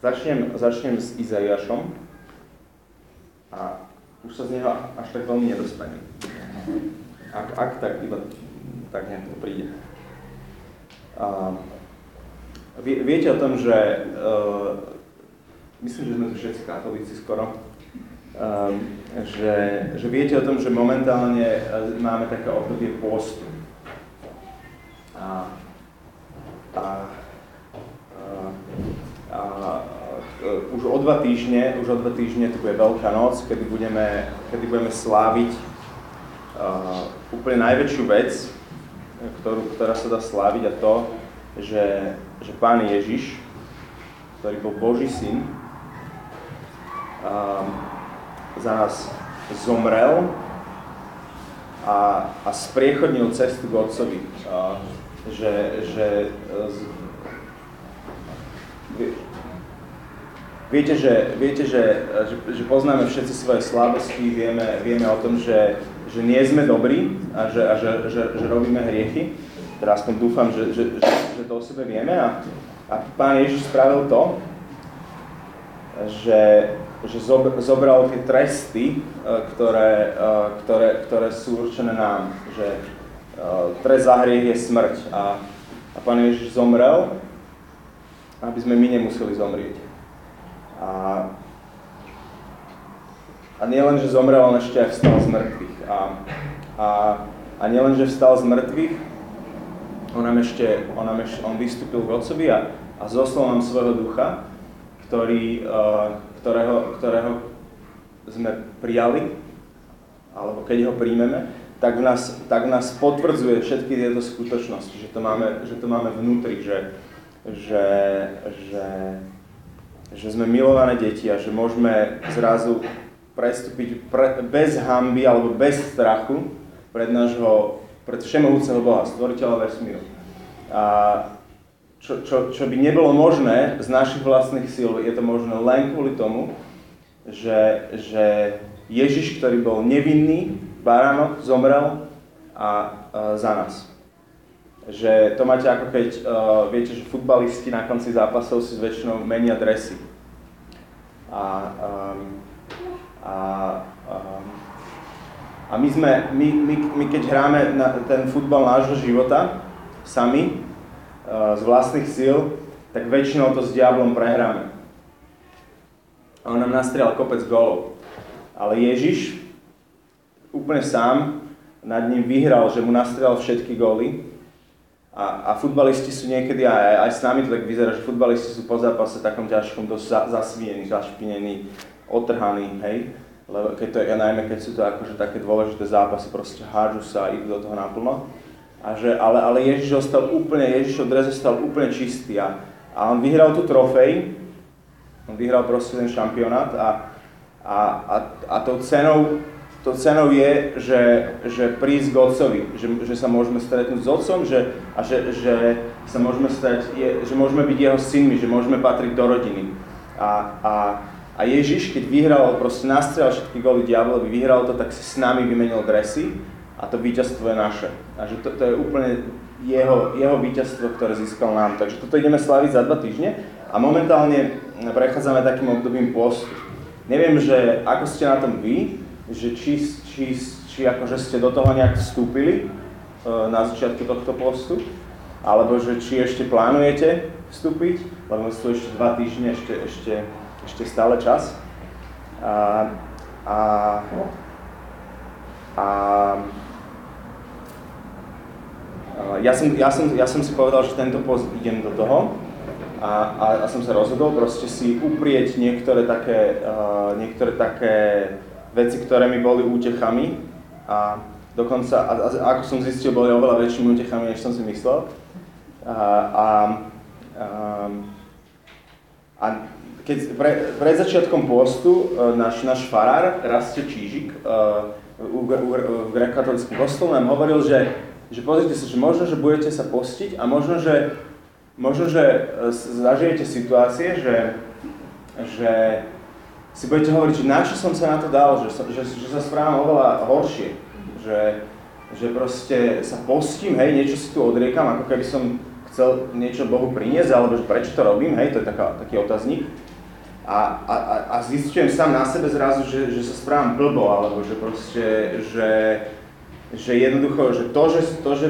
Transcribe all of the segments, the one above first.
Začnem, začnem s Izaiášom a už sa z neho až tak veľmi nedostanem. Ak, ak tak iba tak nejak to príde. A, vie, viete o tom, že uh, myslím, že sme tu všetci katolíci skoro, um, že, že viete o tom, že momentálne e, máme také obdobie pôstu. A, a, a, a uh, už o dva týždne, už o dva týždne to bude Veľká noc, kedy budeme, kedy budeme sláviť uh, úplne najväčšiu vec, ktorú, ktorá sa dá sláviť a to, že, že Pán Ježiš, ktorý bol Boží syn, um, za nás zomrel a, a spriechodnil cestu k Otcovi. A, že, že z, viete, že, viete že, že, že poznáme všetci svoje slabosti, vieme, vieme o tom, že, že nie sme dobrí a že, a že, že, že robíme hriechy. Teraz aspoň dúfam, že, že, že, že to o sebe vieme a, a Pán Ježiš spravil to, že že zobral tie tresty, e, ktoré, e, ktoré, ktoré sú určené nám, že e, trest za hriech je smrť a, a Pán Ježiš zomrel, aby sme my nemuseli zomrieť. A, a nie len, že zomrel, on ešte aj vstal z mŕtvych. A, a, a nie len, že vstal z mŕtvych, on nám ešte, on, nám ešte, on vystúpil k Otcovi a, a zoslal nám svojho ducha, ktorý, uh, ktorého, ktorého sme prijali, alebo keď ho príjmeme, tak nás, tak nás potvrdzuje všetky tieto skutočnosti, že to máme, že to máme vnútri, že, že, že, že sme milované deti a že môžeme zrazu prestúpiť pre, bez hamby alebo bez strachu pred nášho, pred všemohúceho Boha, stvoriteľa vesmíru. A čo, čo, čo by nebolo možné z našich vlastných síl, je to možné len kvôli tomu, že, že Ježiš, ktorý bol nevinný, baránok, zomrel a, a za nás. Že to máte ako keď, uh, viete, že futbalisti na konci zápasov si väčšinou menia dresy. A, um, a, um, a my, sme, my, my, my keď hráme na ten futbal nášho života sami, z vlastných síl, tak väčšinou to s diablom prehráme. A on nám nastrieľal kopec golov. Ale Ježiš úplne sám nad ním vyhral, že mu nastrieľal všetky góly. A, a futbalisti sú niekedy, aj, aj s nami to tak vyzerá, že futbalisti sú po zápase takom ťažkom dosť za, zasviení, zašpinení, otrhaní, hej. Lebo keď to, ja najmä keď sú to akože také dôležité zápasy, proste hádžu sa idú do toho naplno. A že, ale, ale Ježiš ostal úplne, Ježiš od ostal úplne čistý a, a on vyhral tú trofej, on vyhral proste ten šampionát a, a, a, a tou cenou, tou cenou je, že, že prísť k Otcovi, že, že sa môžeme stretnúť s Otcom že, a že, že sa môžeme stať, je, že môžeme byť jeho synmi, že môžeme patriť do rodiny. A, a, a Ježiš, keď vyhral, proste nastrel všetky góly diablovi, vyhral to, tak si s nami vymenil dresy a to víťazstvo je naše. A že to, to je úplne jeho, jeho víťazstvo, ktoré získal nám. Takže toto ideme slaviť za dva týždne a momentálne prechádzame takým obdobím postu. Neviem, že ako ste na tom vy, že či, či, či akože ste do toho nejak vstúpili uh, na začiatku tohto postu, alebo že či ešte plánujete vstúpiť, lebo sú ešte dva týždne, ešte, ešte, ešte stále čas. A, a, a ja som, ja, som, ja som si povedal, že tento post idem do toho a, a, a som sa rozhodol proste si uprieť niektoré také, uh, niektoré také veci, ktoré mi boli útechami a dokonca, a, a, ako som zistil, boli oveľa väčšími útechami, než som si myslel. A, a, a, a keď pre, pred začiatkom postu uh, náš, náš farár, Rastie Čížik, u, v grekokatolickom kostole nám hovoril, že že pozrite sa, že možno, že budete sa postiť a možno, že, možno, že e, zažijete situácie, že, že si budete hovoriť, že na čo som sa na to dal, že, že, že sa správam oveľa horšie, že, že proste sa postím, hej, niečo si tu odriekam, ako keby som chcel niečo Bohu priniesť, alebo že prečo to robím, hej, to je taká, taký otazník. a, a, a zistujem sám na sebe zrazu, že, že sa správam blbo, alebo že proste, že, že jednoducho, že to, že, to, že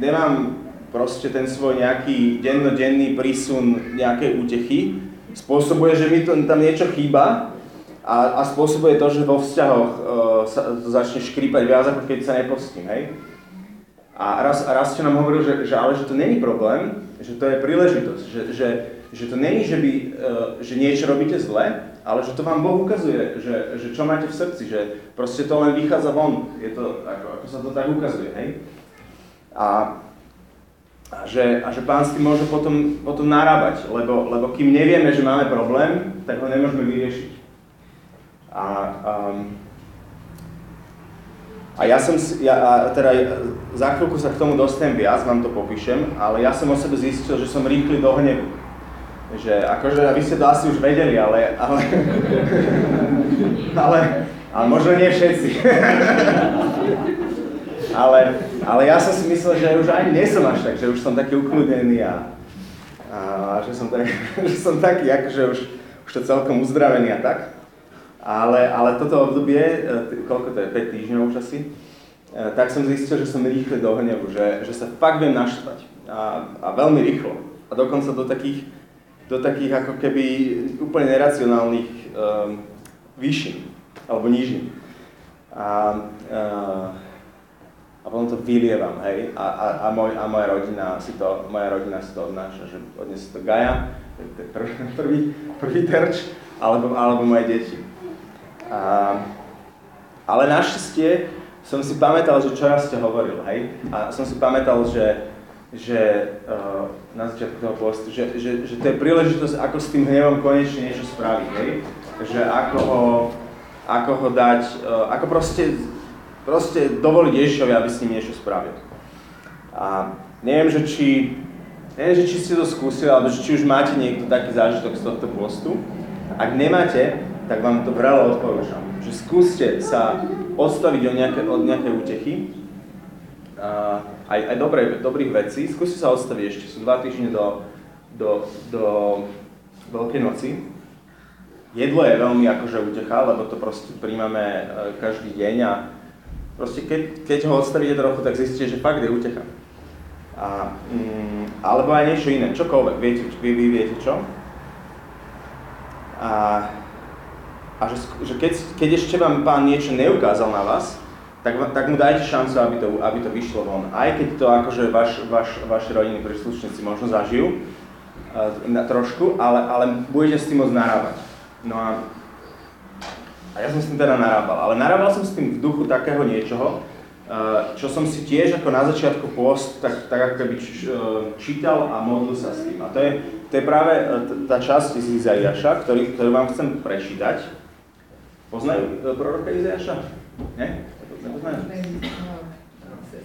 nemám proste ten svoj nejaký dennodenný prísun nejakej útechy, spôsobuje, že mi to, tam niečo chýba a, a spôsobuje to, že vo vzťahoch uh, sa začne škrípať viac, ako keď sa nepostím, hej. A raz, raz ste nám hovoril, že, že ale že to není problém, že to je príležitosť, že, že, že to není, že, by, uh, že niečo robíte zle, ale že to vám Boh ukazuje, že, že čo máte v srdci, že proste to len vychádza von, je to, ako, ako sa to tak ukazuje, hej. A, a že, a že pán s tým môže potom, potom narábať, lebo, lebo kým nevieme, že máme problém, tak ho nemôžeme vyriešiť. A, um, a ja som, ja, a teda za chvíľku sa k tomu dostanem viac, vám to popíšem, ale ja som o sebe zistil, že som rýchly do hnevu. Že akože, vy ste to asi už vedeli, ale, ale, ale, ale možno nie všetci. ale, ale ja som si myslel, že už ani nie som až tak, že už som taký ukľudnený a, a že, som tak, že som taký, akože už, už to celkom uzdravený a tak. Ale, ale toto obdobie, e, koľko to je, 5 týždňov už asi, e, tak som zistil, že som rýchle do hnevu, že, že sa fakt viem naštvať. A, a veľmi rýchlo. A dokonca do takých, do takých ako keby úplne neracionálnych um, výšin alebo nížin. A, uh, a potom to vylievam, hej, a, a, a, môj, a moja rodina si to, moja rodina si to odnáša, že odniesie to Gaja, prvý, prvý, prvý terč, alebo, alebo moje deti. A, ale našťastie som si pamätal, že čo raz ste hovoril, hej, a som si pamätal, že, že uh, na začiatku toho postu, že, že, že to je príležitosť, ako s tým hnevom konečne niečo spraviť, hej, že ako ho, ako ho dať, uh, ako proste proste dovoliť Ježišovi, aby s ním niečo spravil. A neviem, že či, neviem, že či ste to skúsili, alebo či už máte niekto taký zážitok z tohto postu. Ak nemáte, tak vám to vrelo odporúčam. Že skúste sa odstaviť od nejaké, od nejaké útechy, a aj, aj dobré, dobrých vecí. Skúste sa odstaviť ešte, sú dva týždne do, do, do Veľkej noci. Jedlo je veľmi akože utecha, lebo to proste príjmame e, každý deň a Proste keď, keď ho odstavíte trochu, tak zistíte, že fakt je utecha. A, mm, alebo aj niečo iné, čokoľvek, viete, vy, vy viete čo. A, a že, že keď, keď ešte vám pán niečo neukázal na vás, tak, tak mu dajte šancu, aby to, aby to vyšlo von. Aj keď to akože vaš, vaš, vaši rodiny príslušníci možno zažijú uh, na trošku, ale, ale budete s tým môcť narábať. No a a ja som s tým teda narábal. Ale narábal som s tým v duchu takého niečoho, eh, čo som si tiež ako na začiatku post tak, tak ako keby eh, čítal a modlil sa s tým. A to je, to je práve eh, tá časť z Izaiaša, ktorý, ktorú vám chcem prečítať. Poznajú proroka Izaiaša? Nie? Nepoznajú?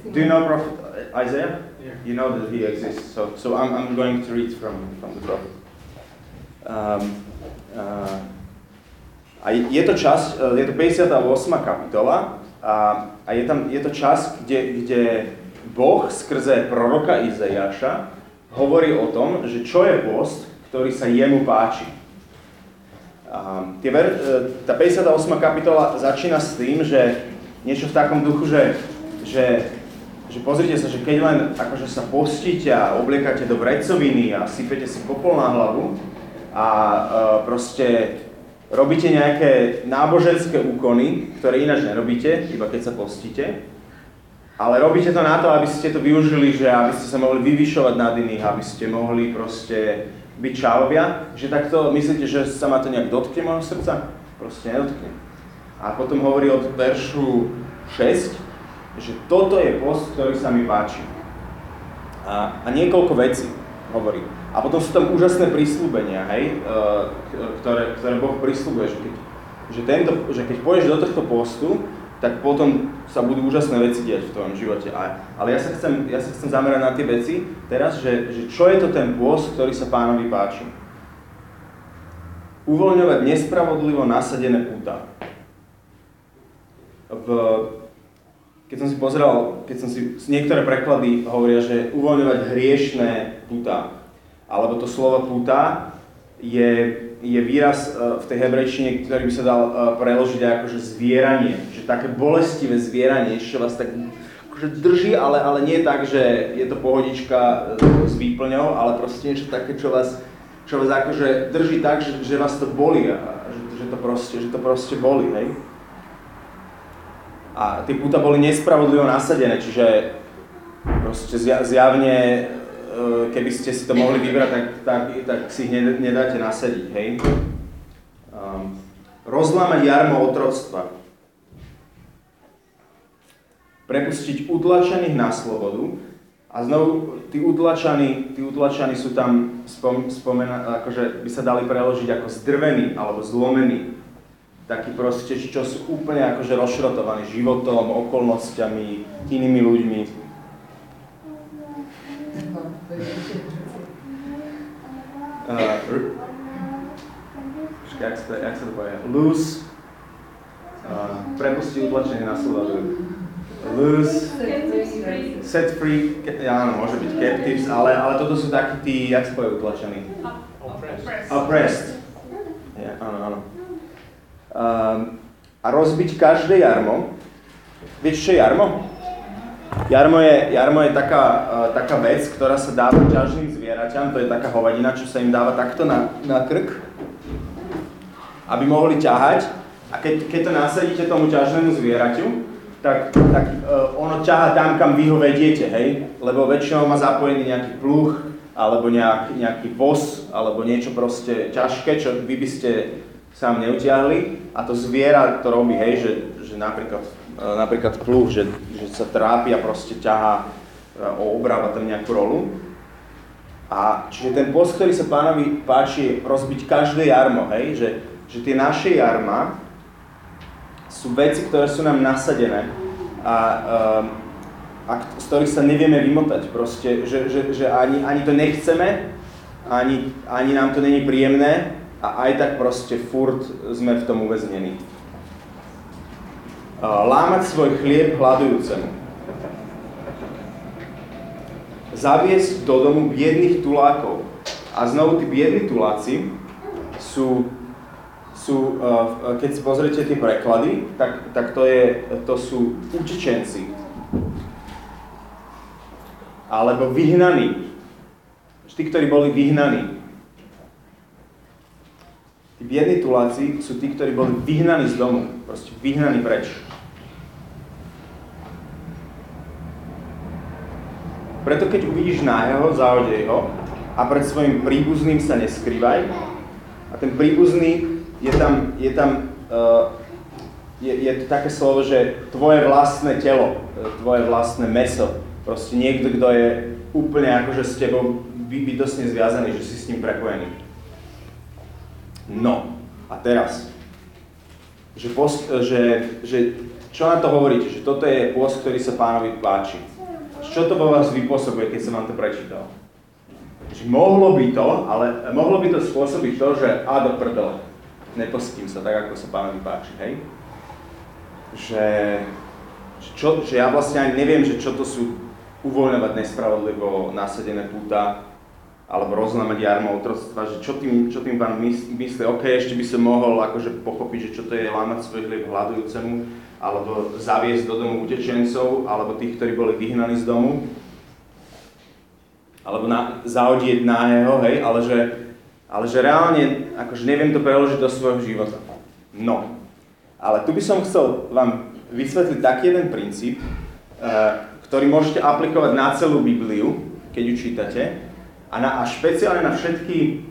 Do you know prophet Isaiah? You know that he exists, so, so I'm, I'm going to read from, from the prophet. Um, uh, a je to časť, e, je to 58. kapitola a, a je, tam, je to časť, kde, kde Boh skrze proroka Izajaša hovorí o tom, že čo je post, ktorý sa jemu páči. A tie ver, e, tá 58. kapitola začína s tým, že niečo v takom duchu, že, že, že pozrite sa, že keď len akože sa postíte a obliekate do vrecoviny a sypete si popol na hlavu a uh, proste robíte nejaké náboženské úkony, ktoré ináč nerobíte, iba keď sa postíte, ale robíte to na to, aby ste to využili, že aby ste sa mohli vyvyšovať nad iných, aby ste mohli proste byť čávovia, že takto myslíte, že sa ma to nejak dotkne môjho srdca? Proste nedotkne. A potom hovorí od veršu 6, že toto je post, ktorý sa mi páči. A, a niekoľko vecí hovorí. A potom sú tam úžasné prísľubenia, hej, e, ktoré, ktoré Boh prísľubuje, že keď, že, tento, že keď pôjdeš do tohto postu, tak potom sa budú úžasné veci diať v tvojom živote. A, ale ja sa, chcem, ja sa chcem zamerať na tie veci teraz, že, že čo je to ten post, ktorý sa pánovi páči. Uvoľňovať nespravodlivo nasadené púta. V, keď som si pozeral, keď som si, niektoré preklady hovoria, že uvoľňovať hriešné púta alebo to slovo púta je, je výraz v tej hebrejčine, ktorý by sa dal preložiť ako že zvieranie, že také bolestivé zvieranie, čo vás tak akože drží, ale, ale nie tak, že je to pohodička s výplňou, ale proste niečo také, čo vás, čo vás akože drží tak, že, že vás to boli a že, že, to proste, že to proste boli, hej. A tie puta boli nespravodlivo nasadené, čiže proste zjavne, e, keby ste si to mohli vybrať, tak, tak, tak si ich nedáte nasadiť, hej. Um, rozlámať jarmo otroctva. Prepustiť utlačených na slobodu. A znovu, tí utlačaní, tí utlačaní sú tam spom, spomena, akože by sa dali preložiť ako zdrvení alebo zlomení takí proste, čo sú úplne akože rozšrotovaní životom, okolnostiami, inými ľuďmi. Uh, jak sa, jak sa to povie? Loose, uh, prepustí utlačenie na slobodu. Loose, set free, ja, áno, môže byť captives, ale, ale toto sú takí tí, jak sa povie utlačení? Oppressed. Oppressed. Ja, áno, áno. Um, a rozbiť každé jarmo. Vieš, čo je jarmo? Jarmo je, jarmo je taká, uh, taká vec, ktorá sa dáva ťažným zvieraťam, to je taká hovadina, čo sa im dáva takto na, na krk, aby mohli ťahať. A keď, keď to nasadíte tomu ťažnému zvieraťu, tak, tak uh, ono ťaha tam, kam vy ho vediete, hej? Lebo väčšinou má zapojený nejaký pluch, alebo nejak, nejaký voz, alebo niečo proste ťažké, čo vy by ste sám neutiahli a to zviera to robí, hej, že, že napríklad, napríklad pluh, že, že sa trápi a proste ťahá, e, obráva tam nejakú rolu. A čiže ten post, ktorý sa pánovi páči, rozbiť každé jarmo, hej, že, že tie naše jarma sú veci, ktoré sú nám nasadené a, um, a z ktorých sa nevieme vymotať. Proste, že, že, že ani, ani to nechceme, ani, ani nám to není príjemné, a aj tak proste furt sme v tom uväznení. Lámať svoj chlieb hľadujúcemu. Zaviesť do domu biedných tulákov. A znovu tí biední tuláci sú, sú keď si pozriete tie preklady, tak, tak to, je, to sú utečenci. Alebo vyhnaní. Tí, ktorí boli vyhnaní Tí biední tuláci sú tí, ktorí boli vyhnaní z domu, proste vyhnaní preč. Preto keď uvidíš nájeho, zahodej ho a pred svojim príbuzným sa neskrývaj. A ten príbuzný je tam, je tam uh, je, je to také slovo, že tvoje vlastné telo, e, tvoje vlastné meso. Proste niekto, kto je úplne akože s tebou bytostne zviazaný, že si s ním prepojený. No, a teraz, že, post, že, že čo na to hovoríte, že toto je post, ktorý sa pánovi páči. Čo to vo vás vypôsobuje, keď som vám to prečítal? Že mohlo by to, ale mohlo by to spôsobiť to, že a do prdele, nepostím sa tak, ako sa pánovi páči, hej? Že, čo, že ja vlastne ani neviem, že čo to sú uvoľňovať nespravodlivo nasadené púta, alebo rozlámať jarmo otroctva, že čo tým, čo tým pán myslí, OK, ešte by som mohol akože pochopiť, že čo to je lámať svoj hľadujúcemu, alebo zaviesť do domu utečencov, alebo tých, ktorí boli vyhnaní z domu, alebo na, zaodieť jeho, hej, ale že, ale že reálne, akože neviem to preložiť do svojho života. No, ale tu by som chcel vám vysvetliť taký jeden princíp, uh, ktorý môžete aplikovať na celú Bibliu, keď ju čítate, a, na, a špeciálne na všetky,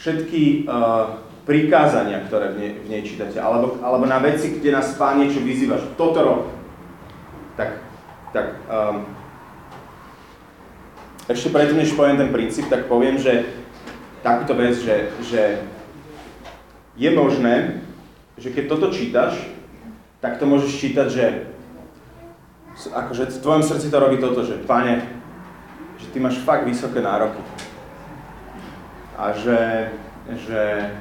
všetky uh, prikázania, ktoré v nej, v nej čítate, alebo, alebo na veci, kde nás Pán niečo vyzýva, že toto rob. Tak, tak um, ešte predtým, než poviem ten princíp, tak poviem, že takúto vec, že, že je možné, že keď toto čítaš, tak to môžeš čítať, že akože v tvojom srdci to robí toto, že Pane, že ty máš fakt vysoké nároky. A že, že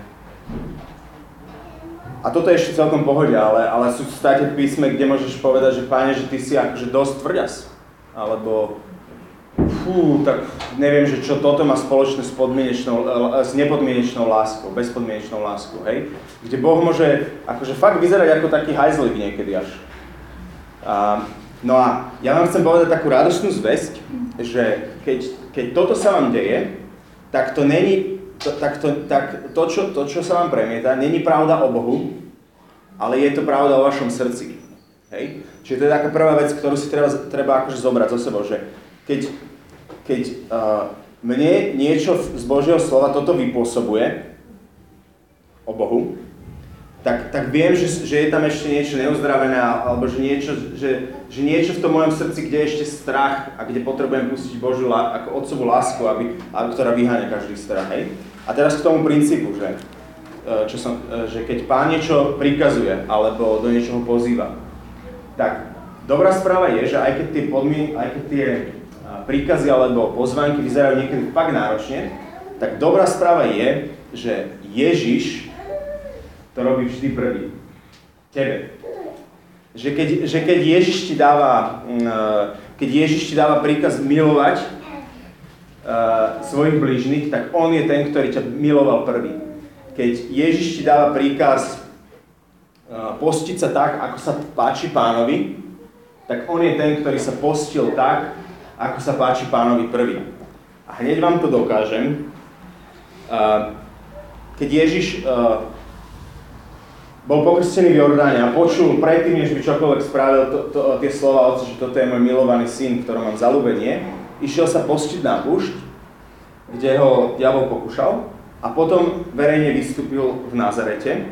a toto je ešte celkom pohode, ale, ale sú státe písme, kde môžeš povedať, že páne, že ty si akože dosť tvrďas. Alebo fú, tak neviem, že čo toto má spoločné s, s nepodmienečnou láskou, bezpodmienečnou láskou, hej? Kde Boh môže akože fakt vyzerať ako taký hajzlik niekedy až. A, no a ja vám chcem povedať takú radostnú zväzť, že keď, keď toto sa vám deje, tak to není, tak, to, tak to, čo, to, čo sa vám premieta, není pravda o Bohu, ale je to pravda o vašom srdci. Hej? Čiže to je taká prvá vec, ktorú si treba, treba akože zobrať zo sebou, že keď, keď uh, mne niečo z Božieho slova toto vypôsobuje o Bohu, tak, tak viem, že, že je tam ešte niečo neuzdravené, alebo že niečo, že, že niečo v tom mojom srdci, kde je ešte strach a kde potrebujem pustiť Božiu ako otcovú lásku, aby, aby, ktorá vyháňa každý strach. Hej? A teraz k tomu princípu, že, e, čo som, e, že keď pán niečo prikazuje alebo do niečoho pozýva, tak dobrá správa je, že aj keď tie, podmien- aj keď tie príkazy alebo pozvánky vyzerajú niekedy fakt náročne, tak dobrá správa je, že Ježiš to robí vždy prvý. Tebe. Že keď, že keď Ježiš ti dáva, mm, keď Ježiš ti dáva príkaz milovať svojich blížnych, tak On je ten, ktorý ťa miloval prvý. Keď Ježiš ti dáva príkaz uh, postiť sa tak, ako sa páči pánovi, tak On je ten, ktorý sa postil tak, ako sa páči pánovi prvý. A hneď vám to dokážem. Keď Ježiš bol pokrstený v Jordáne a počul predtým, než by čokoľvek spravil to, to, tie slova Otca, že toto je môj milovaný syn, ktorom mám zalúbenie, išiel sa postiť na púšť, kde ho diabol pokúšal a potom verejne vystúpil v Nazarete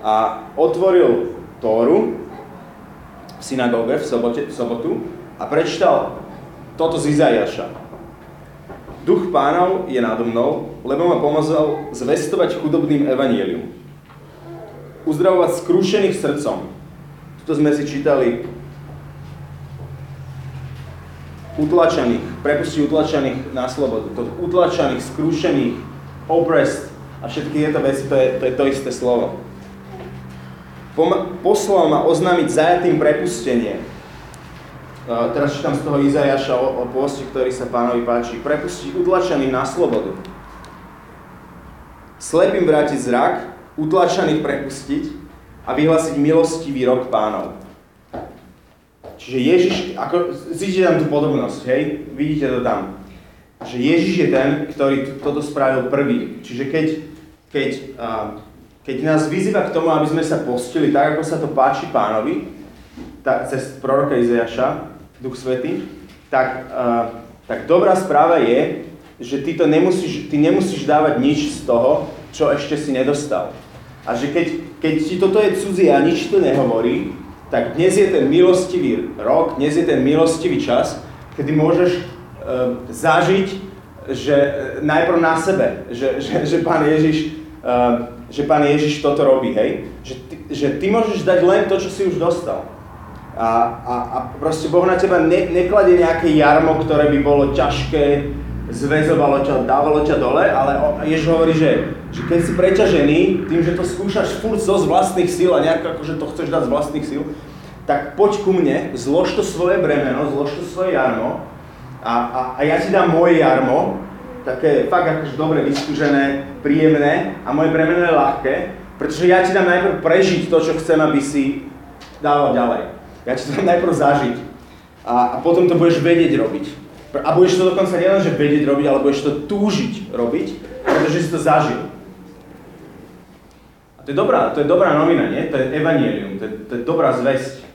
a otvoril Tóru v synagóge v, sobote, v sobotu a prečítal toto z Izajaša. Duch pánov je nado mnou, lebo ma pomazal zvestovať chudobným evanielium. Uzdravovať skrušených srdcom. Tuto sme si čítali utlačených, prepustiť utlačených na slobodu. To utlačených, skrušených, oppressed a všetky tieto veci, to je to, je to isté slovo. Poslal ma oznámiť zajatým prepustenie, teraz čítam z toho Izajaša o, o pôste, ktorý sa pánovi páči. Prepustiť utlačených na slobodu. Slepým vrátiť zrak, utlačených prepustiť a vyhlásiť milostivý rok pánov. Čiže Ježiš, ako, zíte tam tú podobnosť, hej? Vidíte to tam. Že Ježiš je ten, ktorý toto spravil prvý. Čiže keď, keď, keď nás vyzýva k tomu, aby sme sa postili tak, ako sa to páči pánovi, tak, cez proroka Izajaša, Duch Svetý, tak, uh, tak dobrá správa je, že ty, to nemusíš, ty nemusíš dávať nič z toho, čo ešte si nedostal. A že keď, keď ti toto je cudzie a nič to nehovorí, tak dnes je ten milostivý rok, dnes je ten milostivý čas, kedy môžeš uh, zažiť, že uh, najprv na sebe, že, že, že Pán Ježiš uh, že Pán Ježiš toto robí, hej? Že ty, že ty môžeš dať len to, čo si už dostal. A, a, a proste Boh na teba ne, nekladie nejaké jarmo, ktoré by bolo ťažké, zväzovalo ťa, dávalo ťa dole, ale Ježiš hovorí, že, že keď si preťažený, tým, že to skúšaš furt zo z vlastných síl a nejak akože to chceš dať z vlastných síl, tak poď ku mne, zlož to svoje bremeno, zlož to svoje jarmo a, a, a ja ti dám moje jarmo, také fakt akože dobre vyskúžené, príjemné a moje bremeno je ľahké, pretože ja ti dám najprv prežiť to, čo chcem, aby si dával ďalej. Ja ti to najprv zažiť a, a potom to budeš vedieť robiť. A budeš to dokonca nielen, že vedieť robiť, ale budeš to túžiť robiť, pretože si to zažil. A to je dobrá, to je dobrá novina, nie? To je evanielium, to je, to je dobrá zväzť.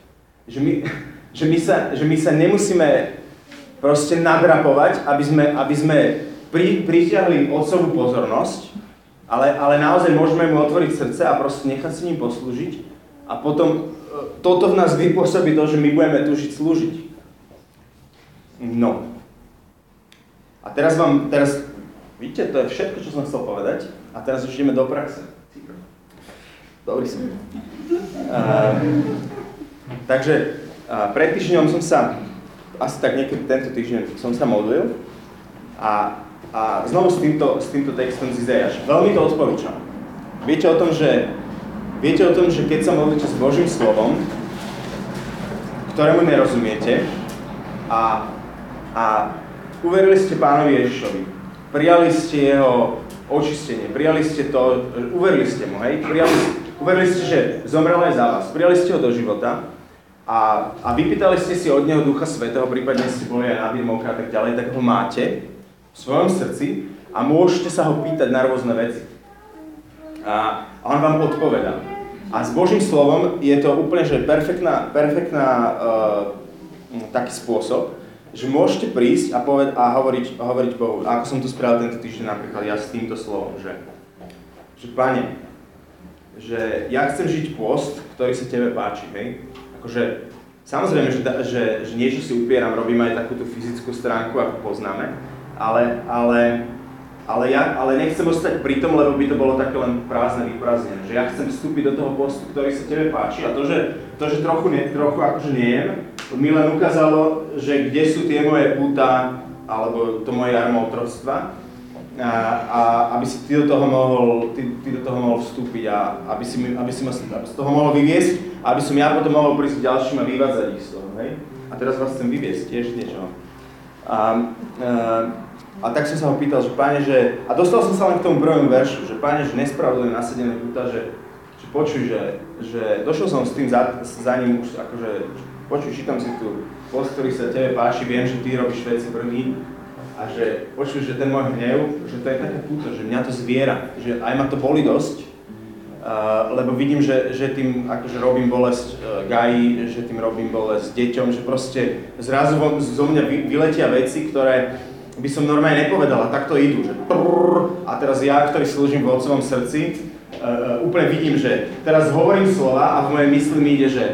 Že my, že, my sa, že my sa nemusíme proste nadrapovať, aby sme, aby sme pri, pritiahli otcovú pozornosť, ale, ale naozaj môžeme mu otvoriť srdce a proste nechať si ním poslúžiť a potom toto v nás vypôsobí to, že my budeme tužiť slúžiť. No. A teraz vám, teraz, vidíte, to je všetko, čo som chcel povedať. A teraz už ideme do praxe. Dobrý som. Uh, takže uh, pred týždňom som sa, asi tak niekedy tento týždeň som sa modlil a, a znovu s týmto, s týmto textom z Izajaša. Veľmi to odporúčam. Viete o tom, že Viete o tom, že keď sa modlíte s Božím slovom, ktorému nerozumiete, a, a uverili ste pánovi Ježišovi, prijali ste jeho očistenie, prijali ste to, uverili ste mu, hej, prijali, uverili ste, že zomrel aj za vás, prijali ste ho do života a, a vypýtali ste si od neho Ducha Svetého, prípadne ste boli aj na a tak ďalej, tak ho máte v svojom srdci a môžete sa ho pýtať na rôzne veci. A, a on vám odpovedá. A s Božím slovom je to úplne že perfektná, perfektná uh, taký spôsob, že môžete prísť a, poved, a hovoriť, hovoriť Bohu, ako som to spravil tento týždeň napríklad ja s týmto slovom, že, že Pane, že ja chcem žiť post, ktorý sa Tebe páči, hej? Akože, samozrejme, že, že, že niečo si upieram, robím aj takúto fyzickú stránku, ako poznáme, ale, ale, ale, ja, ale nechcem ostať pri tom, lebo by to bolo také len prázdne vyprázdnené, že ja chcem vstúpiť do toho postu, ktorý sa Tebe páči a to, že, to, že trochu, ne, trochu akože nejem, mi len ukázalo, že kde sú tie moje puta, alebo to moje jarmo otroctva, a, a aby si ty do toho mohol, ty, ty do toho mohol vstúpiť a aby si, aby si ma aby z toho mohol vyviesť a aby som ja potom mohol prísť ďalším a vyvádzať ich z toho, hej? A teraz vás chcem vyviesť tiež niečo. A, a, a tak som sa ho pýtal, že páne, že, a dostal som sa len k tomu prvému veršu, že páne, že nespravodlivé nasadené puta, že, že počuj, že, že došiel som s tým za, za ním už akože počuj, čítam si tu post, ktorý sa tebe páči, viem, že ty robíš veci prvý. A že počuj, že ten môj hnev, že to je také púto, že mňa to zviera, že aj ma to boli dosť, uh, lebo vidím, že, že tým akože robím bolesť uh, Gaji, že tým robím bolesť deťom, že proste zrazu vo, zo mňa vy, vyletia veci, ktoré by som normálne nepovedal a takto idú, že prrr, a teraz ja, ktorý slúžim v otcovom srdci, uh, úplne vidím, že teraz hovorím slova a v mojej mysli mi ide, že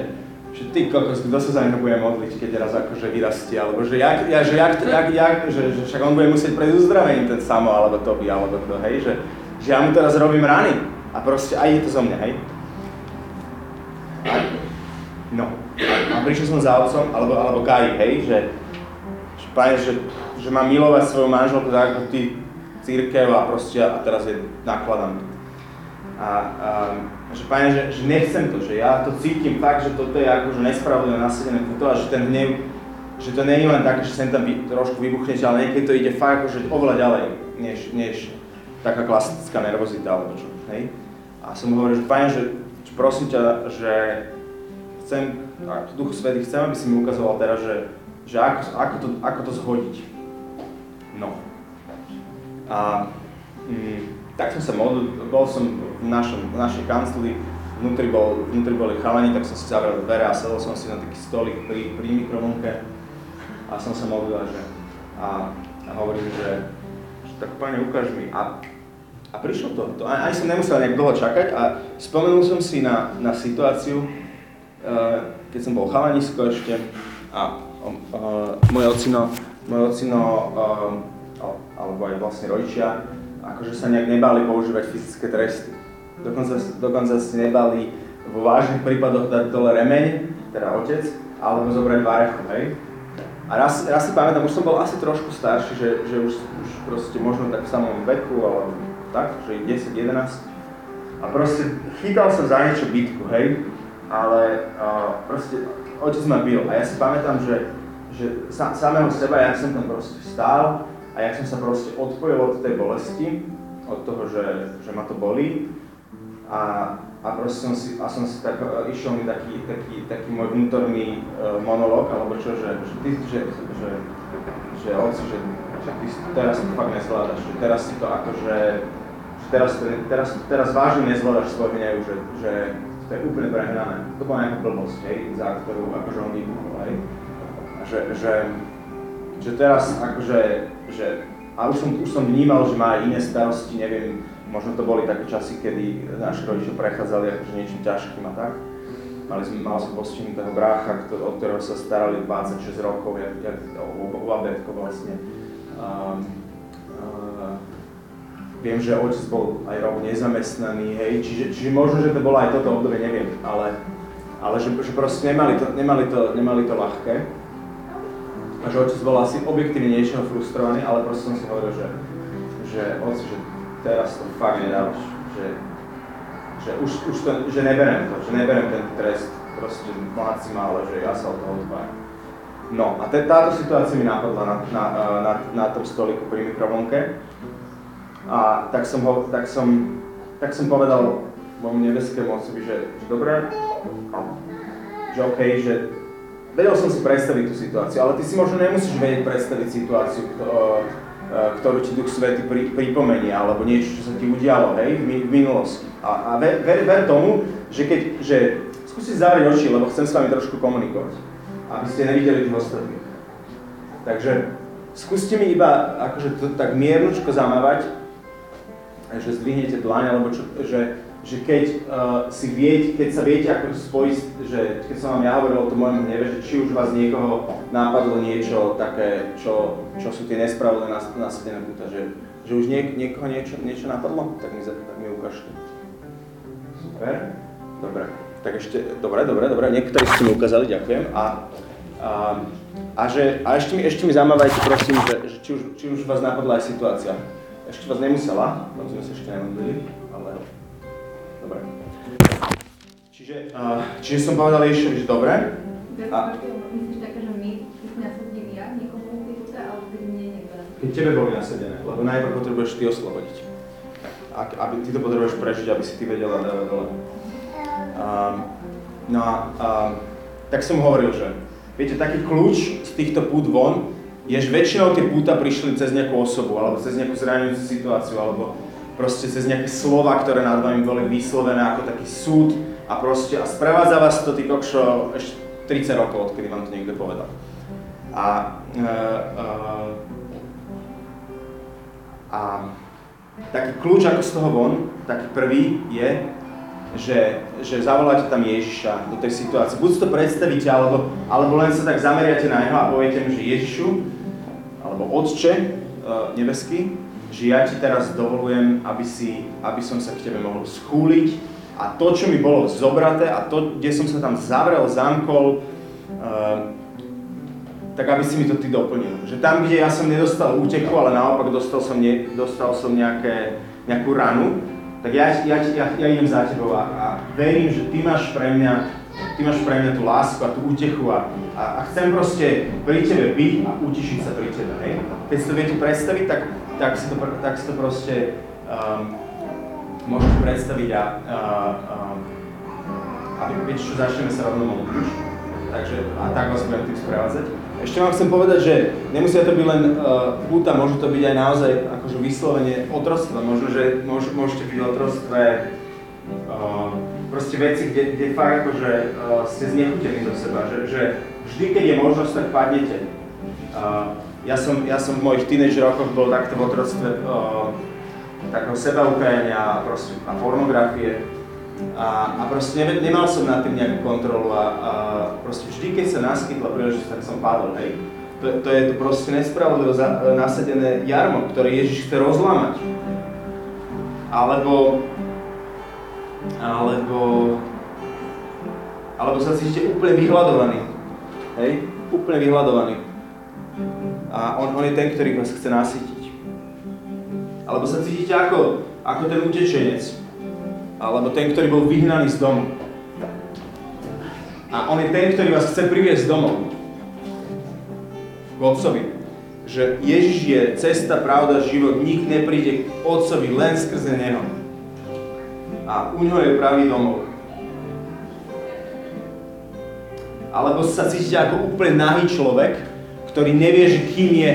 že ty kokos, kto sa za neho bude modliť, keď raz akože vyrastie, alebo že jak, ja, že, jak, jak, jak, že, že však on bude musieť prejsť uzdravením ten Samo, alebo Toby, alebo kto, hej, že, že ja mu teraz robím rany a proste aj je to zo mňa, hej. No, a prišiel som za otcom, alebo, alebo Kai, hej, že, že, pane, že, že mám milovať svoju manželku tak ako ty, církev a proste a teraz je nakladám. A, a že pane, že, že nechcem to, že ja to cítim tak, že toto je akože nespravodlivé nasadené to a že ten hnev, že to nie je len také, že sem tam trošku vybuchnete, ale niekedy to ide fakt akože oveľa ďalej, než, než taká klasická nervozita alebo čo, hej. A som mu hovoril, že pane, že, že prosím ťa, že chcem, tu Duchu Svety, chcem, aby si mi ukazoval teraz, že, že ako, ako, to, ako to zhodiť. No. A mm, tak som sa modlil, bol som v, našom, v našej kancli, vnútri, bol, vnútri boli chalani, tak som si zavrel dvere a sedol som si na taký stolik pri, pri mikrovlnke a som sa modlil, že, a, a hovorím, že, že tak pane, ukáž mi. A, a prišlo to, to ani som nemusel nejak dlho čakať a spomenul som si na, na situáciu, uh, keď som bol chalanisko ešte a uh, moje ocino, moje ocino uh, alebo aj vlastne rodičia akože sa nejak nebali používať fyzické tresty. Dokonca, dokonca si nebali vo vážnych prípadoch dať dole remeň, teda otec, alebo zobrať varechu, hej. A raz, raz si pamätám, už som bol asi trošku starší, že, že už, už proste možno tak v samom veku, alebo tak, že 10, 11. A proste chytal som za niečo bitku, hej, ale uh, proste otec ma bil a ja si pamätám, že, že sa, samého seba, ja som tam proste stál a ja som sa proste odpojil od tej bolesti, od toho, že, že ma to bolí. A, a proste som si, a som si tak, išiel mi taký, taký, taký môj vnútorný uh, monolog, alebo čo, že, že ty, že, že, že oci, že, že ty teraz to fakt nezvládaš, že teraz si to akože, že teraz, teraz, teraz vážne nezvládaš svoj hnev, že, že to je úplne prehnané. To bola nejaká blbosť, hej, za ktorú akože on vybuchol, hej. Že, že, že teraz akože, že, a už som, už som vnímal, že má iné starosti, neviem, možno to boli také časy, kedy naši rodičia prechádzali akože niečím ťažkým a tak. Mali sme, mal som postihnutého brácha, o ktorého sa starali 26 rokov, jak, jak o, o babetko vlastne. Um, uh, viem, že otec bol aj rok nezamestnaný, hej, čiže, čiže možno, že to bolo aj toto obdobie, neviem, ale, ale že, že proste nemali to, nemali to, nemali to ľahké že otec bol asi objektívne niečo frustrovaný, ale proste som si hovoril, že, že otec, že teraz to fakt nedávaš, že, že už, už to, že neberem to, že neberem ten trest, proste máci ma, ale že ja sa od toho odpájam. No a te, táto situácia mi napadla na, na, na, na tom stoliku pri mikrovlnke. A tak som, ho, tak som, tak som povedal môjmu nebeskému otcovi, že, že dobré, že OK, že vedel som si predstaviť tú situáciu, ale ty si možno nemusíš vedieť predstaviť situáciu, ktorú ti Duch Svety pri, pripomenie, alebo niečo, čo sa ti udialo, hej, v minulosti. A, a ver, ver, ver tomu, že keď, že skúsi zavrieť oči, lebo chcem s vami trošku komunikovať aby ste nevideli tých ostatných. Takže skúste mi iba akože to tak miernučko zamávať, že zdvihnete dlaň, alebo čo, že, že keď uh, si viete, keď sa viete ako spojiť, že keď som vám ja hovoril o tom mojom hneve, že či už vás niekoho nápadlo niečo také, čo, čo sú tie nespravodlivé nasadené puta, že, že už niek, niekoho niečo, niečo napadlo, tak mi, tak mi ukážte. Super, dobre. Tak ešte, dobre, dobre, dobre, niektorí ste mi ukázali, ďakujem. A, a, a, že, a ešte, mi, ešte mi zamávajte, prosím, že, že či, už, či už vás napadla aj situácia. Ešte vás nemusela, lebo sme sa ešte nemodlili, ale dobre. Čiže, a, čiže som povedal Ježišovi, že dobre. A, keď tebe boli nasadené, lebo najprv potrebuješ ty oslobodiť. Ak, aby ty to potrebuješ prežiť, aby si ty vedela dávať dole. Um, no a um, tak som hovoril, že viete, taký kľúč z týchto pút von je, že väčšinou tie púta prišli cez nejakú osobu, alebo cez nejakú zraňujúcu situáciu, alebo proste cez nejaké slova, ktoré nad vami boli vyslovené ako taký súd a proste a sprevádza vás to ty kokšo ešte 30 rokov, odkedy vám to niekto povedal. A, uh, uh, a taký kľúč ako z toho von, taký prvý je, že, že zavoláte tam Ježiša do tej situácie. Buď to predstavíte, alebo, alebo len sa tak zameriate na neho a poviete mu, že Ježišu, alebo Otče e, nebeský, že ja ti teraz dovolujem, aby, si, aby som sa k tebe mohol schúliť a to, čo mi bolo zobraté a to, kde som sa tam zavrel, zamkol, uh, tak aby si mi to ty doplnil. Že tam, kde ja som nedostal úteku, ale naopak dostal som, ne, dostal som nejaké, nejakú ranu, tak ja, ja, ja, ja idem za tebou a, a verím, že ty máš pre mňa, ty máš pre mňa tú lásku a tú útechu a, a, a chcem proste pri tebe byť a utišiť sa pri tebe, hej? Keď si to viete predstaviť, tak, tak, si, to, tak si to proste um, môžete predstaviť a, a, a, a viete čo, začneme sa rovno modliť. Takže a tak vás budem tým sprevádzať. Ešte vám chcem povedať, že nemusia to byť len uh, púta, môže to byť aj naozaj akože vyslovene otrostva. Možno, že môž, môžete byť otrostve uh, proste veci, kde, kde fakt akože uh, ste znechutení do seba, že, že vždy, keď je možnosť, tak padnete. Uh, ja, som, ja som v mojich teenage rokoch bol takto v otrostve uh, takého sebaukajania a, proste, a pornografie. A, a proste ne, nemal som nad tým nejakú kontrolu a, a proste vždy, keď sa naskytla príležitosť, tak som padol, hej. To, to je to proste nespravodlivo za, nasadené jarmo, ktoré Ježiš chce rozlámať. Alebo, alebo, alebo sa cítite úplne vyhľadovaný, hej, úplne vyhľadovaný. A on, on je ten, ktorý vás chce nasytiť. Alebo sa cítite ako, ako ten utečenec, alebo ten, ktorý bol vyhnaný z domu. A on je ten, ktorý vás chce priviesť domov. K Otcovi. Že Ježiš je cesta, pravda, život. Nik nepríde k Otcovi len skrze Neho. A u ňoho je pravý domov. Alebo sa cítite ako úplne nahý človek, ktorý nevie, že kým je.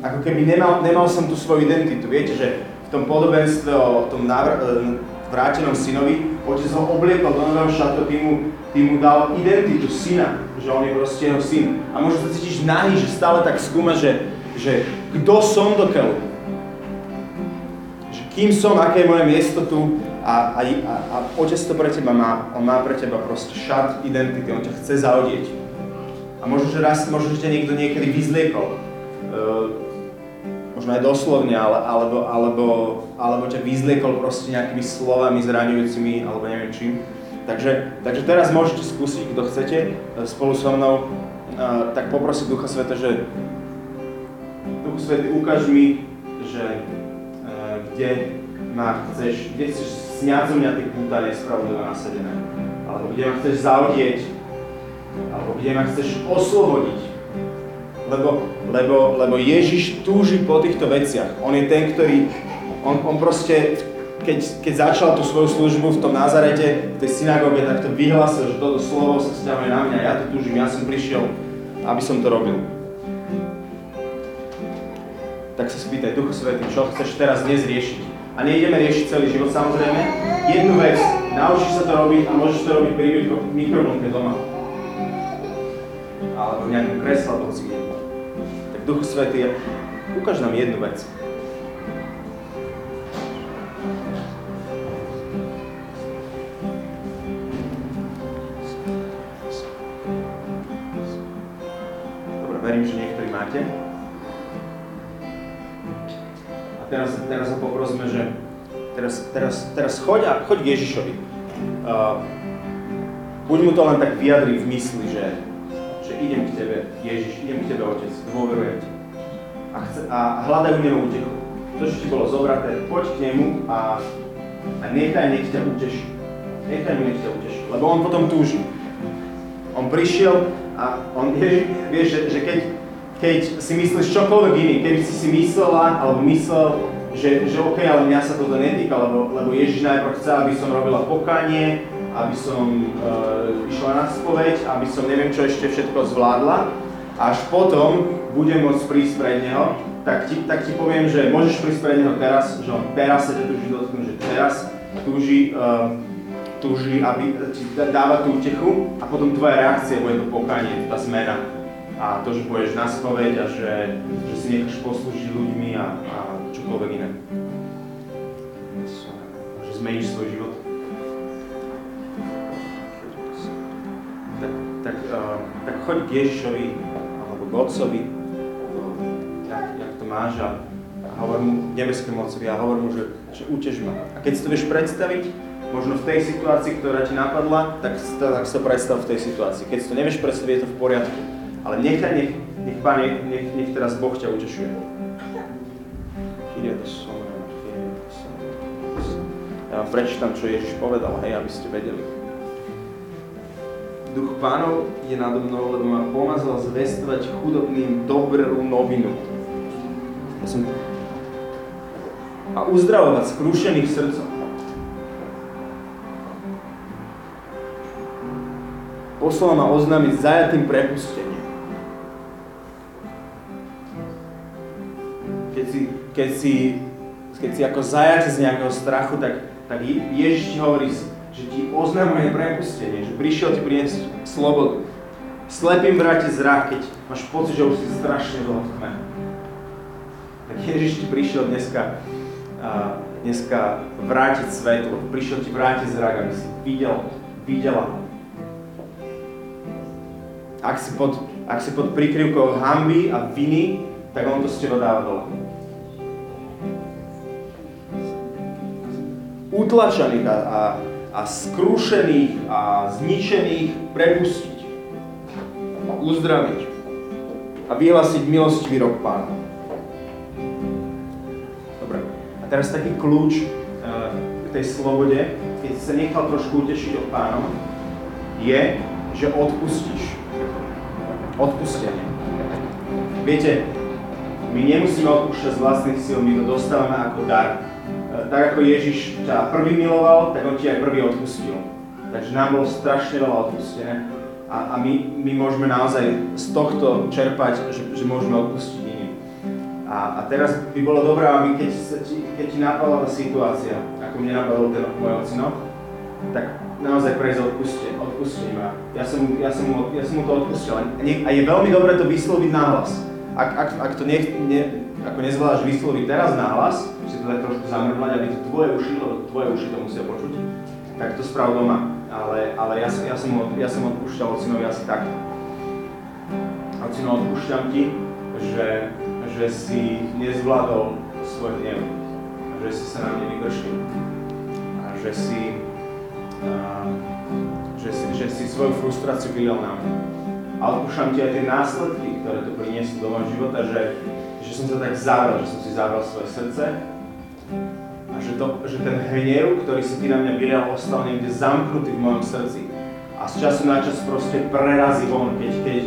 Ako keby nemal, nemal som tú svoju identitu. Viete, že v tom podobenstve o tom návr- vrátenom synovi, otec ho obliekol do nového šatu, tým mu, tým mu dal identitu syna, že on je proste jeho syn. A možno sa cítiš nahý, že stále tak skúma, že, že kto som do keľu. Že kým som, aké je moje miesto tu a, a, a, a otec to pre teba má. On má pre teba proste šat identity, on ťa chce zaodieť. A možno, že raz, možno, ťa niekto niekedy vyzliekol. Uh, možno aj doslovne, ale, alebo, alebo, alebo ťa vyzliekol proste nejakými slovami zraňujúcimi, alebo neviem čím. Takže, takže teraz môžete skúsiť, kto chcete, e, spolu so mnou, uh, tak poprosiť Ducha Sveta, že Duch Svety, ukáž mi, že uh, kde ma chceš, kde chceš sňať zo mňa tie púta nespravodlivo nasadené, alebo kde ma chceš zaudieť, alebo kde ma chceš oslobodiť Lebo, lebo, lebo Ježiš túži po týchto veciach. On je ten, ktorý, on, on proste, keď, keď začal tú svoju službu v tom Nazarete, v tej synagóge, tak to vyhlásil, že toto slovo sa stiahuje na mňa, ja to túžim, ja som prišiel, aby som to robil. Tak sa spýtaj, Duchu Svetý, čo chceš teraz dnes riešiť? A nejdeme riešiť celý život, samozrejme. Jednu vec, naučíš sa to robiť a môžeš to robiť pri mikrofónke doma. Alebo v nejakom kresle, alebo. Tak Duchu Svetý, ukáž nám jednu vec. Dobre, verím, že niektorí máte. A teraz, teraz ho poprosíme, že teraz, teraz, teraz choď a choď k Ježišovi. Uh, buď mu to len tak vyjadri v mysli, že idem k tebe, Ježiš, idem k tebe, Otec, dôverujem ti. A, chce, a hľadaj u neho útechu. To, čo ti bolo zobraté, poď k nemu a, a nechaj, nech ťa uteší. Nechaj mu, nech ťa uteší. Lebo on potom túži. On prišiel a on, vieš, vieš že, že keď, keď si myslíš čokoľvek iný, keby si si myslela, alebo myslel, že, že OK, ale mňa sa toto netýka, lebo, lebo Ježiš najprv chce, aby som robila pokánie, aby som uh, išla na spoveď, aby som neviem čo ešte všetko zvládla. Až potom budem môcť prísť pred Neho, tak ti, tak ti poviem, že môžeš prísť pred Neho teraz, že On teraz sa ťa túži dotknúť, že teraz túži, uh, túži, aby ti dáva tú utechu a potom tvoja reakcia bude to pokánie, tá zmena. A to, že pôjdeš na spoveď a že, že si necháš poslúžiť ľuďmi a, a čokoľvek iné. Že zmeníš svoj život. Tak, tak, uh, tak choď k Ježišovi alebo k Otcovi, jak, jak to máš a, a hovor mu nebeskému Otcovi a hovor mu, že, že utež ma. A keď si to vieš predstaviť, možno v tej situácii, ktorá ti napadla, tak, tak to predstav v tej situácii. Keď si to nevieš predstaviť, je to v poriadku. Ale nechaj, nech, nech, Pane, nech, nech teraz Boh ťa utešuje. Ja vám prečítam, čo Ježiš povedal, hej, aby ste vedeli. Duch pánov je nado mnou, lebo ma pomazal zvestovať chudobným dobrú novinu. Ja som... A uzdravovať skrušených srdcom. Poslal ma oznámiť zajatým prepustenie. Keď si, keď si, keď si ako zajac z nejakého strachu, tak, tak Ježiš hovorí, že ti oznamuje prepustenie, že prišiel ti priniesť slobodu. Slepým vráti zrak, keď máš pocit, že už si strašne dlho v tme. Tak Ježiš ti prišiel dneska, a dneska vrátiť svetlo, prišiel ti vrátiť zrak, aby si videl, videla. Ak si pod, ak si pod prikryvkou hamby a viny, tak on to z teba dáva dole. Utlačených a, a, a skrúšených a zničených prepustiť, uzdraviť a vyhlásiť milostivý rok Pána. Dobre. A teraz taký kľúč uh, k tej slobode, keď sa nechal trošku utešiť od pánom, je, že odpustíš. Odpustenie. Viete, my nemusíme odpúšťať z vlastných síl, my to dostávame ako dar. Tak ako Ježiš ťa prvý miloval, tak on ti aj prvý odpustil. Takže nám bolo strašne veľa odpustené. A, a my, my môžeme naozaj z tohto čerpať, že, že môžeme odpustiť iným. A, a teraz by bolo dobré, aby keď, keď ti napadla tá situácia, ako mne napadol ten môj ocino, tak naozaj prejsť odpustie, odpustím a ja som, ja som, mu, ja som mu to odpustil. A, nie, a je veľmi dobré to vysloviť nahlas. Ak, ak, ak to nech, ne, ako nezvládaš vysloviť teraz nahlas, to tak trošku zamrvľať, aby to tvoje uši, tvoje uši to musia počuť, tak to sprav doma. Ale, ale ja, ja, som, ja som odpúšťal ocinovi asi takto. Ocino, odpúšťam ti, že, že si nezvládol svoj hnev, že si sa na mne vyvršil a že si že si, že si svoju frustráciu vylil na mňa. A odpúšťam ti aj tie následky, ktoré to priniesli do môjho života, že, že som sa tak zavrel, že som si zavrel svoje srdce a že, to, že ten hnev, ktorý si ty na mňa vylil, ostal niekde zamknutý v mojom srdci. A z času na čas proste prerazí von, keď, keď,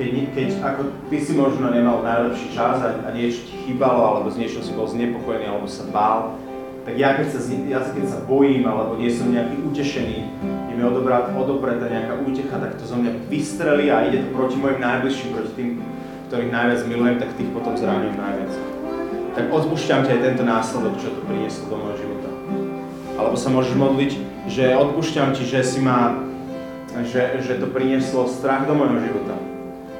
keď, keď ako ty si možno nemal najlepší čas a, a niečo ti chýbalo, alebo z niečo si bol znepokojený, alebo sa bál, tak ja keď sa, ja keď sa bojím, alebo nie som nejaký utešený, je mi odobretá nejaká útecha, tak to zo mňa vystrelí a ide to proti mojim najbližším, proti tým, ktorých najviac milujem, tak tých potom zraním najviac. Tak odpúšťam ti aj tento následok, čo to prinieslo do môjho života. Alebo sa môžeš modliť, že odpúšťam ti, že si ma, že, že to prinieslo strach do môjho života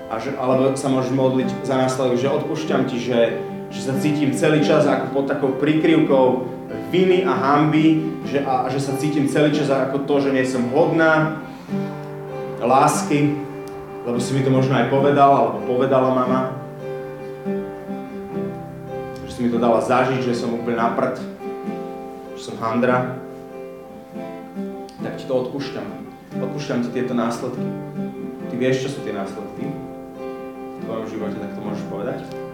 a že, alebo sa môžeš modliť za následok, že odpúšťam ti, že, že sa cítim celý čas ako pod takou prikryvkou viny a hamby, že, a, že sa cítim celý čas ako to, že nie som hodná lásky, lebo si mi to možno aj povedal, alebo povedala mama. Si mi to dala zažiť, že som úplne na prd, že som handra. Tak ti to odpúšťam. Odpúšťam ti tieto následky. Ty vieš, čo sú tie následky tvojom živote, tak to môžeš povedať?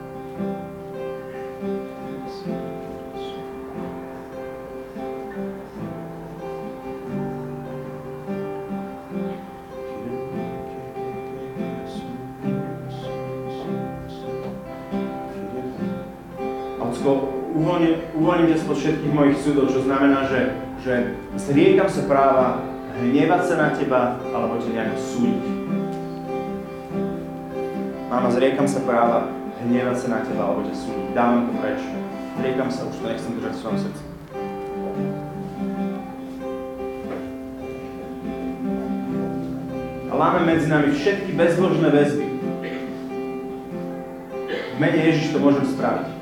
Ocko, uvoľním, ťa spod všetkých mojich súdov, čo znamená, že, že zriekam sa práva hnevať sa na teba alebo ťa nejako súdiť. Máma, zriekam sa práva hnevať sa na teba alebo ťa súdiť. Dávam to preč. Zriekam sa, už to nechcem držať v svojom srdci. A láme medzi nami všetky bezbožné väzby. V mene Ježiš to môžem spraviť.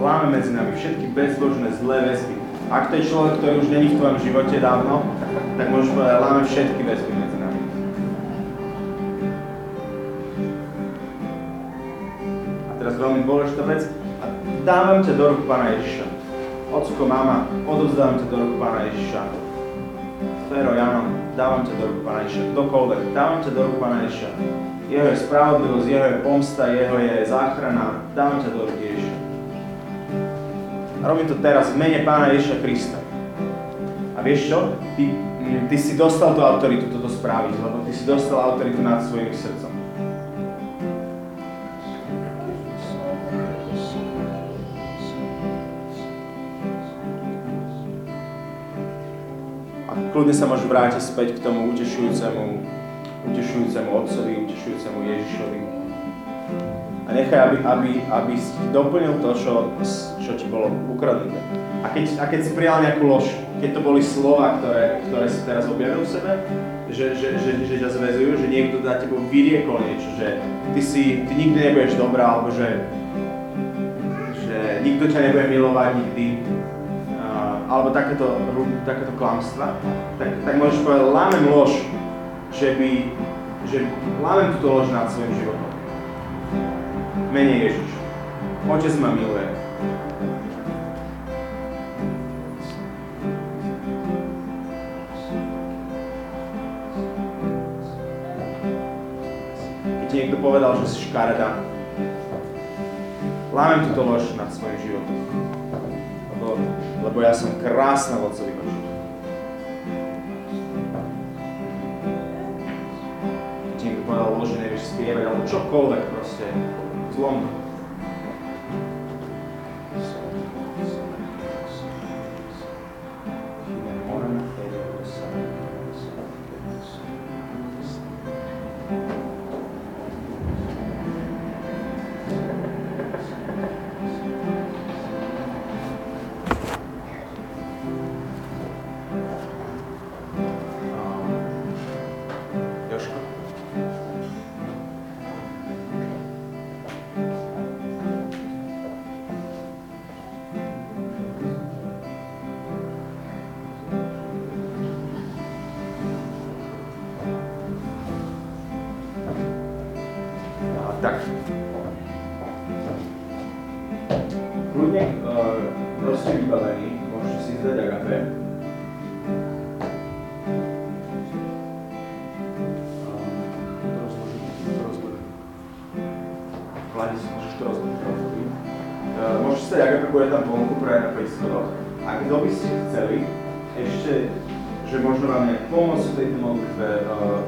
Láme medzi nami všetky bezbožné zlé väzby. Ak to je človek, ktorý už není v tvojom živote dávno, tak môžeš povedať, láme všetky väzby medzi veľmi dôležitá vec. A dávam ťa do rúk Pána Ježiša. Ocko, mama, odovzdávam ťa do rúk Pána Ježiša. Fero, Jano, dávam ťa do rúk Pána Ježiša. Kdokoľvek, dávam ťa do rúk Pána Ježiša. Jeho je spravodlivosť, jeho je pomsta, jeho je záchrana. Dávam ťa do rúk Ježiša. A robím to teraz v mene Pána Ježiša Krista. A vieš čo? Ty, ty si dostal tú autoritu toto spraviť, lebo ty si dostal autoritu nad svojim srdcom. kľudne sa môžeš vrátiť späť k tomu utešujúcemu, utešujúcemu Otcovi, utešujúcemu Ježišovi. A nechaj, aby, aby, aby si doplnil to, čo, čo ti bolo ukradnuté. A keď, a keď si prijal nejakú lož, keď to boli slova, ktoré, ktoré si teraz objavil v sebe, že, že, že, že ťa zväzujú, že niekto za tebou vyriekol niečo, že ty, si, ty nikdy nebudeš dobrá, alebo že, že nikto ťa nebude milovať nikdy, alebo takéto, takéto klamstva, tak, tak môžeš povedať, lámem lož, že by, že lámem túto lož nad svojim životom. Menej Ježiš. Otec ma miluje. Keď ti niekto povedal, že si škareda, lámem túto lož nad svojim životom lebo ja som krásna v Otcovi. Keď niekto povedal, že nevieš spievať, alebo čokoľvek proste, склонны. prísudok. A kto by ste chceli ešte, že možno vám nejak pomôcť v tejto modlitbe, eh,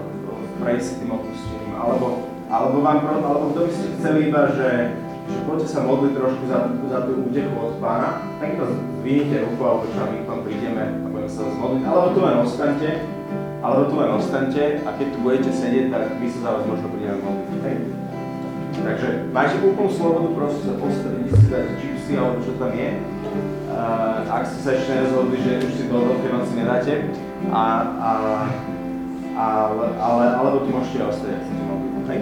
prejsť tým odpustením, alebo, alebo, vám, alebo kto by ste chceli iba, že, že poďte sa modliť trošku za, za tú útechu od pána, tak iba zvinite ruku, alebo čo my tam vám prídeme a budeme sa vás modliť, alebo tu len ostante. alebo tu len ostaňte a keď tu budete sedieť, tak my sa za vás možno budeme modliť. Hej. Takže máte úplnú slobodu, prosím sa postaviť čipsy alebo čo tam je. Uh, ak ste sa ešte nerozhodli, že už si do Veľkej noci nedáte. A, a, a, ale, alebo tu môžete ostať, ak chcete modliť. hej?